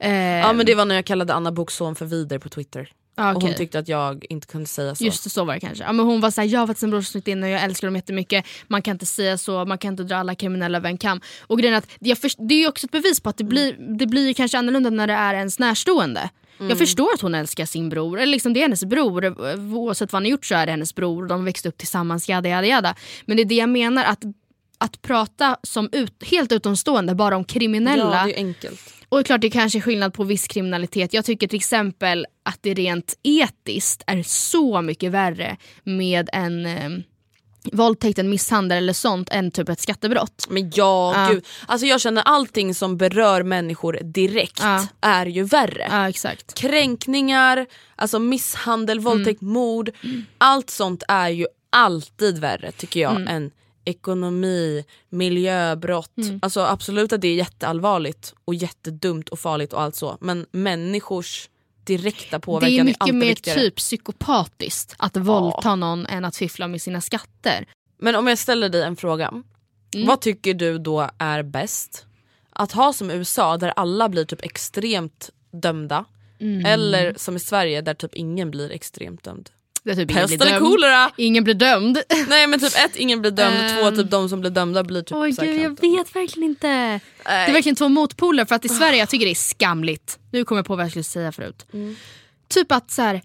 Eh, Ja men det var när jag kallade Anna Bokson för vidare på Twitter. Ja, Och okej. hon tyckte att jag inte kunde säga så. Just det, så var det kanske. Ja, men hon var såhär, jag har faktiskt en bror som sitter inne och jag älskar dem jättemycket. Man kan inte säga så, man kan inte dra alla kriminella över en kam. Och grejen är att jag först- det är ju också ett bevis på att det blir, det blir kanske annorlunda när det är ens närstående. Jag förstår att hon älskar sin bror, eller liksom det är hennes bror. Oavsett vad han har gjort så är det hennes bror. De växte upp tillsammans, jada jada jada. Men det är det jag menar, att, att prata som ut, helt utomstående bara om kriminella. Ja det är enkelt. Och det är klart det kanske är skillnad på viss kriminalitet. Jag tycker till exempel att det rent etiskt är så mycket värre med en eh, våldtäkt, en misshandel eller sånt än typ ett skattebrott. Men ja, Ja. gud. Alltså jag känner allting som berör människor direkt Ja. är ju värre. Ja exakt. Kränkningar, alltså misshandel, våldtäkt, mord. Allt sånt är ju alltid värre tycker jag än ekonomi, miljöbrott. Alltså absolut att det är jätteallvarligt och jättedumt och farligt och allt så. Men människors direkta Det påverkan är är, mycket alltid mer viktigare. typ psykopatiskt att våldta någon än att fiffla med sina skatter. Men om jag ställer dig en fråga. Vad tycker du då är bäst? Att ha som USA där alla blir typ extremt dömda. Eller som i Sverige där typ ingen blir extremt dömd. Det är typ ingen Pest eller kolera? Ingen blir dömd. Nej men typ ett, ingen blir dömd, Ehm. två, typ de som blir dömda blir typ Oj gud, jag vet verkligen inte. Det är verkligen två motpoler för att i Sverige jag tycker det är skamligt. Nu kommer jag på vad jag skulle säga förut. Mm. Typ att så här,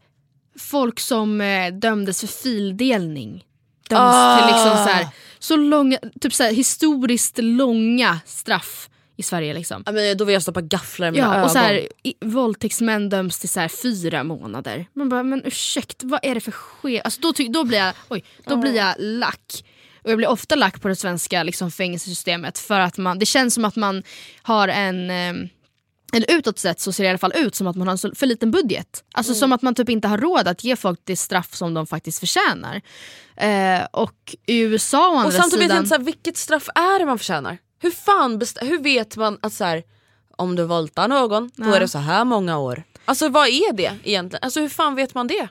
folk som eh, dömdes för fildelning döms Ah. till liksom så, här, så långa, typ så här, historiskt långa straff i Sverige. Liksom. Ja, men då vill jag stoppa gafflar mina Ja, ögon. och så här, i, våldtäktsmän döms till så här, fyra månader. Man bara, men ursäkta, vad är det för skev... Alltså, då, då blir jag, oj, då blir jag lack. Och jag blir ofta lack på det svenska liksom, fängelsesystemet för att man, det känns som att man har en eh, eller utåt sett så ser det i alla fall ut som att man har en för liten budget. Alltså som att man typ inte har råd att ge folk det straff som de faktiskt förtjänar. Eh, och i USA å andra och samtidigt vet jag sidan... inte så här, vilket straff är det man förtjänar? Hur fan hur vet man att så här, om du våldtar någon då Ja. är det så här många år? Alltså vad är det egentligen? Alltså hur fan vet man det?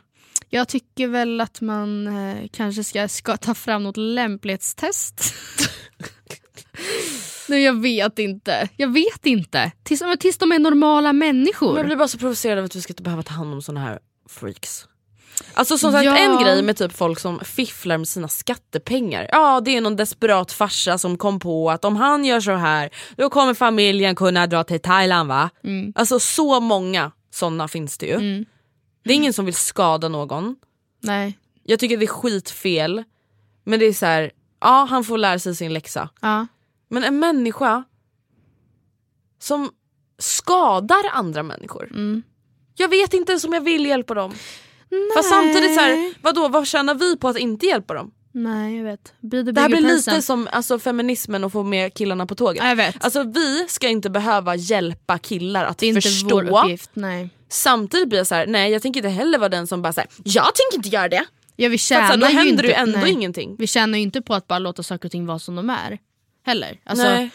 Jag tycker väl att man eh, kanske ska, ska ta fram något lämplighetstest. Nej jag vet inte. Jag vet inte. Tills, tills de är normala människor. Men jag blir bara så provocerad av att vi ska behöva ta hand om såna här freaks. Alltså som sagt Ja. en grej med typ folk som fifflar med sina skattepengar. Ja det är någon desperat farsa som kom på att om han gör så här då kommer familjen kunna dra till Thailand va? Alltså så många såna finns det ju. Det är ingen som vill skada någon. Nej. Jag tycker det är skitfel. Men det är så här, ja han får lära sig sin läxa. Ja. Men en människa som skadar andra människor. Jag vet inte ens om jag vill hjälpa dem. Fast samtidigt så här, vadå, vad tjänar vi på att inte hjälpa dem? Nej jag vet. Det här blir person. lite som alltså, feminismen och få med killarna på tåget. Ja, jag vet. Alltså vi ska inte behöva hjälpa killar att det är inte förstå. vår uppgift. Nej. Samtidigt blir jag så här, nej jag tänker inte heller vara den som bara säger jag tänker inte göra det. Ja, vi tjänar då ju händer inte, det ju ändå nej. ingenting. Vi tjänar ju inte på att bara låta saker och ting vara som de är. Heller. Alltså, nej.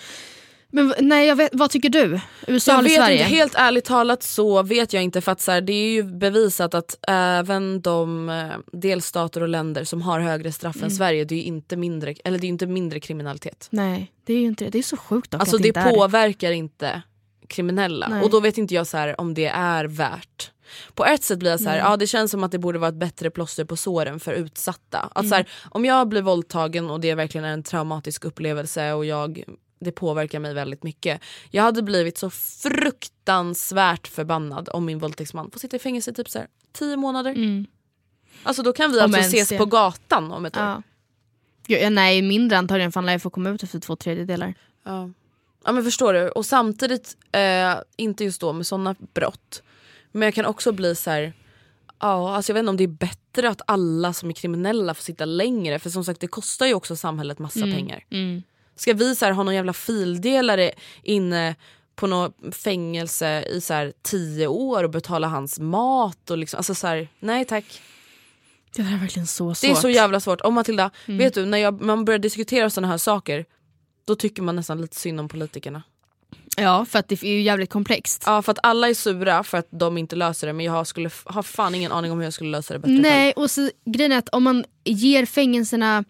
Men nej, jag vet, vad tycker du? USA Jag eller vet Sverige? inte, helt ärligt talat så vet jag inte för att så här, det är ju bevisat att även de eh, delstater och länder som har högre straff Mm. än Sverige det är ju inte mindre, eller det är inte mindre kriminalitet. Nej, det är ju inte det. Det är så sjukt dock Alltså att det är påverkar inte kriminella Nej. och då vet inte jag så här, om det är värt. På ett sätt blir jag så här, ja det känns som att det borde vara ett bättre plåster på såren för utsatta. Att så här, Mm. om jag blir våldtagen och det verkligen är en traumatisk upplevelse och jag, det påverkar mig väldigt mycket. Jag hade blivit så fruktansvärt förbannad om min våldtäktsman får sitta i fängelse i typ så här, tio månader. Mm. Alltså då kan vi Om alltså ses det. på gatan om ett år. Ja. Ja, ja, nej, mindre antagligen för han lär ju få komma ut efter två tredjedelar. Ja. ja men förstår du, och samtidigt, eh, inte just då med sådana brott, men jag kan också bli så här. Ja, alltså jag vet inte om det är bättre att alla som är kriminella får sitta längre för som sagt det kostar ju också samhället massa pengar. Mm. Ska vi så här, ha någon jävla fildelare inne på något fängelse i så här, tio år och betala hans mat och liksom, alltså så här, nej tack. Det är verkligen så svårt. Det är så jävla svårt. Och Matilda, Mm. vet du när jag, man börjar diskutera sådana här saker då tycker man nästan lite synd om politikerna. Ja, för att det är ju jävligt komplext. Ja för att alla är sura för att de inte löser det men jag skulle, har fan ingen aning om hur jag skulle lösa det bättre själv. Nej, och så, grejen är att om man ger fängelserna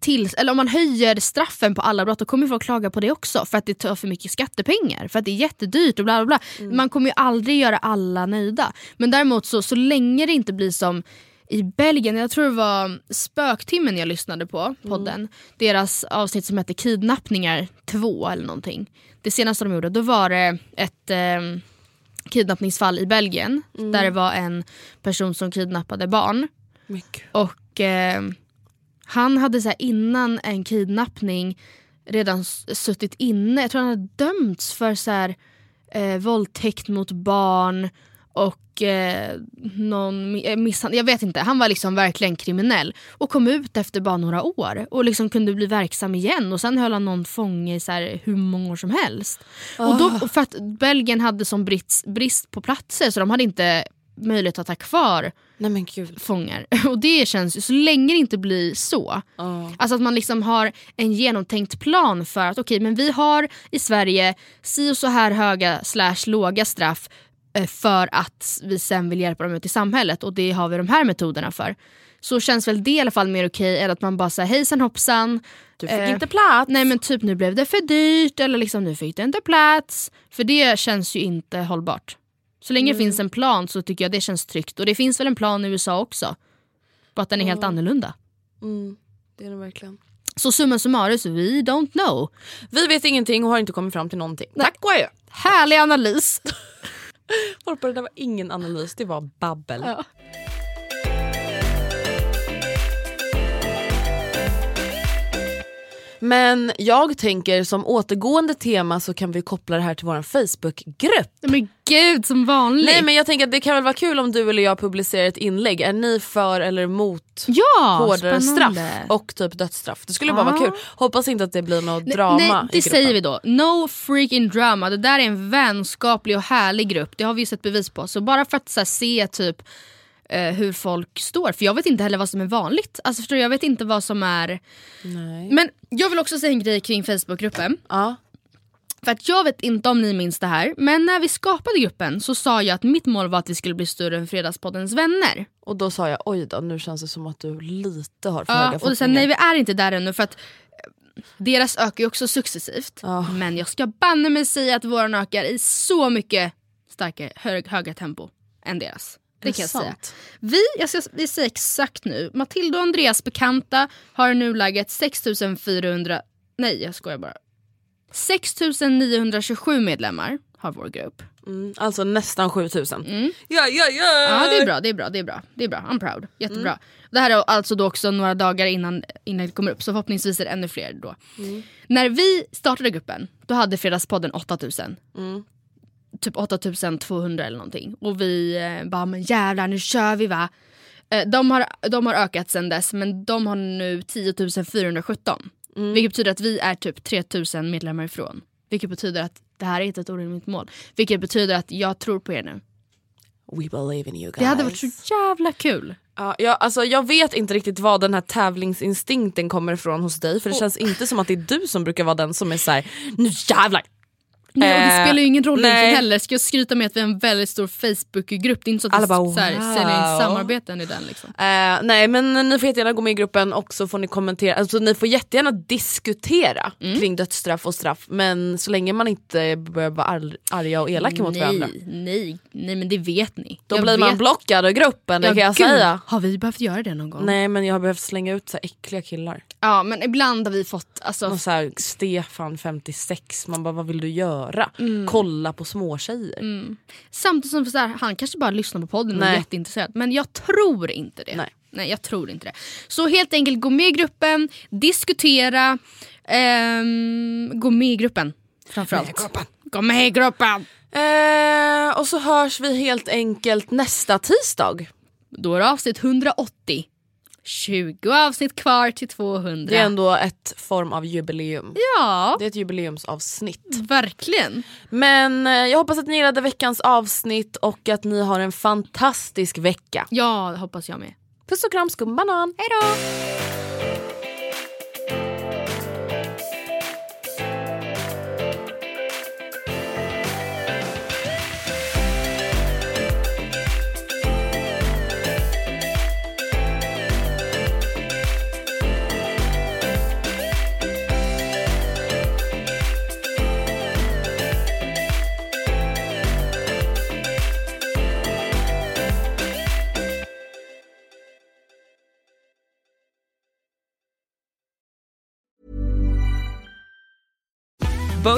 till, eller om man höjer straffen på alla brott då kommer folk klaga på det också för att det tar för mycket skattepengar, för att det är jättedyrt och bla bla bla. Man kommer ju aldrig göra alla nöjda. Men däremot så, så länge det inte blir som i Belgien, jag tror det var Spöktimmen jag lyssnade på, podden. Deras avsnitt som hette Kidnappningar 2 eller någonting. Det senaste de gjorde, då var det ett eh, kidnappningsfall i Belgien där det var en person som kidnappade barn. Och eh, han hade så här, innan en kidnappning redan suttit inne. Jag tror han hade dömts för så här, eh, våldtäkt mot barn och eh, någon eh, misshandel. Jag vet inte. Han var liksom verkligen kriminell och kom ut efter bara några år och liksom kunde bli verksam igen. Och sen höll han någon fånge i så här, hur många år som helst. Och då, och för att Belgien hade som brist, brist på platser så de hade inte möjlighet att ha kvar Nej men gud. fångar. Och det känns ju, så länge det inte blir så. Ja. Alltså att man liksom har en genomtänkt plan för att okej men vi har i Sverige si och så här höga slash låga straff eh, för att vi sen vill hjälpa dem ut i samhället och det har vi de här metoderna för. Så känns väl det i alla fall mer okej än att man bara säger hejsan hoppsan. Du fick eh, inte plats. Nej men typ nu blev det för dyrt eller liksom nu fick det inte plats. För det känns ju inte hållbart. Så länge det finns en plan så tycker jag det känns tryggt. Och det finns väl en plan i USA också. Bara att den är helt annorlunda. Mm, det är det verkligen. Så summa summarum, we don't know. Vi vet ingenting och har inte kommit fram till någonting. Tack och adjö. Härlig analys. Det där var ingen analys, det var babbel. Ja. Men jag tänker som återgående tema så kan vi koppla det här till vår Facebookgrupp. Men gud, som vanligt. Nej men jag tänker att det kan väl vara kul om du eller jag publicerar ett inlägg. Är ni för eller emot ja, hårdare spännande. straff och typ dödsstraff? Det skulle bara vara Ja. kul. Hoppas inte att det blir något Nej, drama Nej, i det gruppen. säger vi då. No freaking drama. Det där är en vänskaplig och härlig grupp. Det har vi ju sett bevis på. Så bara för att här, se typ eh, hur folk står. För jag vet inte heller vad som är vanligt. Alltså förstår du? Jag vet inte vad som är... Nej. Men jag vill också säga en grej kring Facebookgruppen. Ja. För att jag vet inte om ni minns det här, men när vi skapade gruppen så sa jag att mitt mål var att vi skulle bli större än Fredagspoddens vänner. Och då sa jag oj då, nu känns det som att du lite har för Ja, höga och sen, nej vi är inte där ännu för att eh, deras ökar ju också successivt. Ja. Men jag ska banne mig säga att våran ökar i så mycket starkare, hög, högre tempo än deras. Det, kan jag säga. Vi, jag ska vi säger exakt nu, Matilda och Andreas bekanta har i nuläget 6400, nej jag skojar bara. 6927 medlemmar har vår grupp. Mm, alltså nästan 7000. Mm. Ja, ja, ja. Ja det är bra, det är bra, det är bra. Det är bra. I'm proud. Jättebra. Det här är alltså då också några dagar innan, det kommer upp så förhoppningsvis är det ännu fler då. När vi startade gruppen då hade Fredagspodden 8000. Typ 8200 eller någonting. Och vi eh, bara men jävlar nu kör vi va. Eh, de, har, de har ökat sen dess men de har nu 10 417. Vilket betyder att vi är typ 3000 medlemmar ifrån. Vilket betyder att det här är inte ett orimligt mål. Vilket betyder att jag tror på er nu. We believe in you guys. Det hade varit så jävla kul. Ja, jag, alltså, jag vet inte riktigt var den här tävlingsinstinkten kommer ifrån hos dig för det känns inte som att det är du som brukar vara den som är såhär nu jävlar. Nej, och det Eh, spelar ju ingen roll nej. heller. Ska jag skryta med att vi har en väldigt stor Facebookgrupp. Det är inte så att Alla vi bara, så här, wow. säljer in samarbeten i den. Liksom. Eh, nej men ni får jättegärna gå med i gruppen och så får ni kommentera, alltså ni får jättegärna diskutera Mm. kring dödsstraff och straff men så länge man inte börjar vara ar- arga och elaka mot varandra. nej, nej, nej men det vet ni. Då Jag blir man vet- blockad ur gruppen, det Ja, kan jag gud, säga. Har vi behövt göra det någon gång? Nej men jag har behövt slänga ut så här äckliga killar. Ja men ibland har vi fått, alltså, Någon så här, Stefan 56, man bara vad vill du göra? Mm. Kolla på småtjejer. samtidigt som så här, han kanske bara lyssnar på podden och är Nej. jätteintresserad. Men jag tror inte det. Nej. Nej jag tror inte det. Så helt enkelt gå med i gruppen, diskutera, ehm, gå med i gruppen framförallt. Gå med i gruppen! Eh, och så hörs vi helt enkelt nästa tisdag. Då är det avsnitt 180. 20 avsnitt kvar till 200. Det är ändå ett form av jubileum. Ja, Det är ett jubileumsavsnitt. verkligen. Men eh, jag hoppas att ni gillade veckans avsnitt och att ni har en fantastisk vecka. Ja, det hoppas jag med. Puss och kram skumbanan! Hejdå!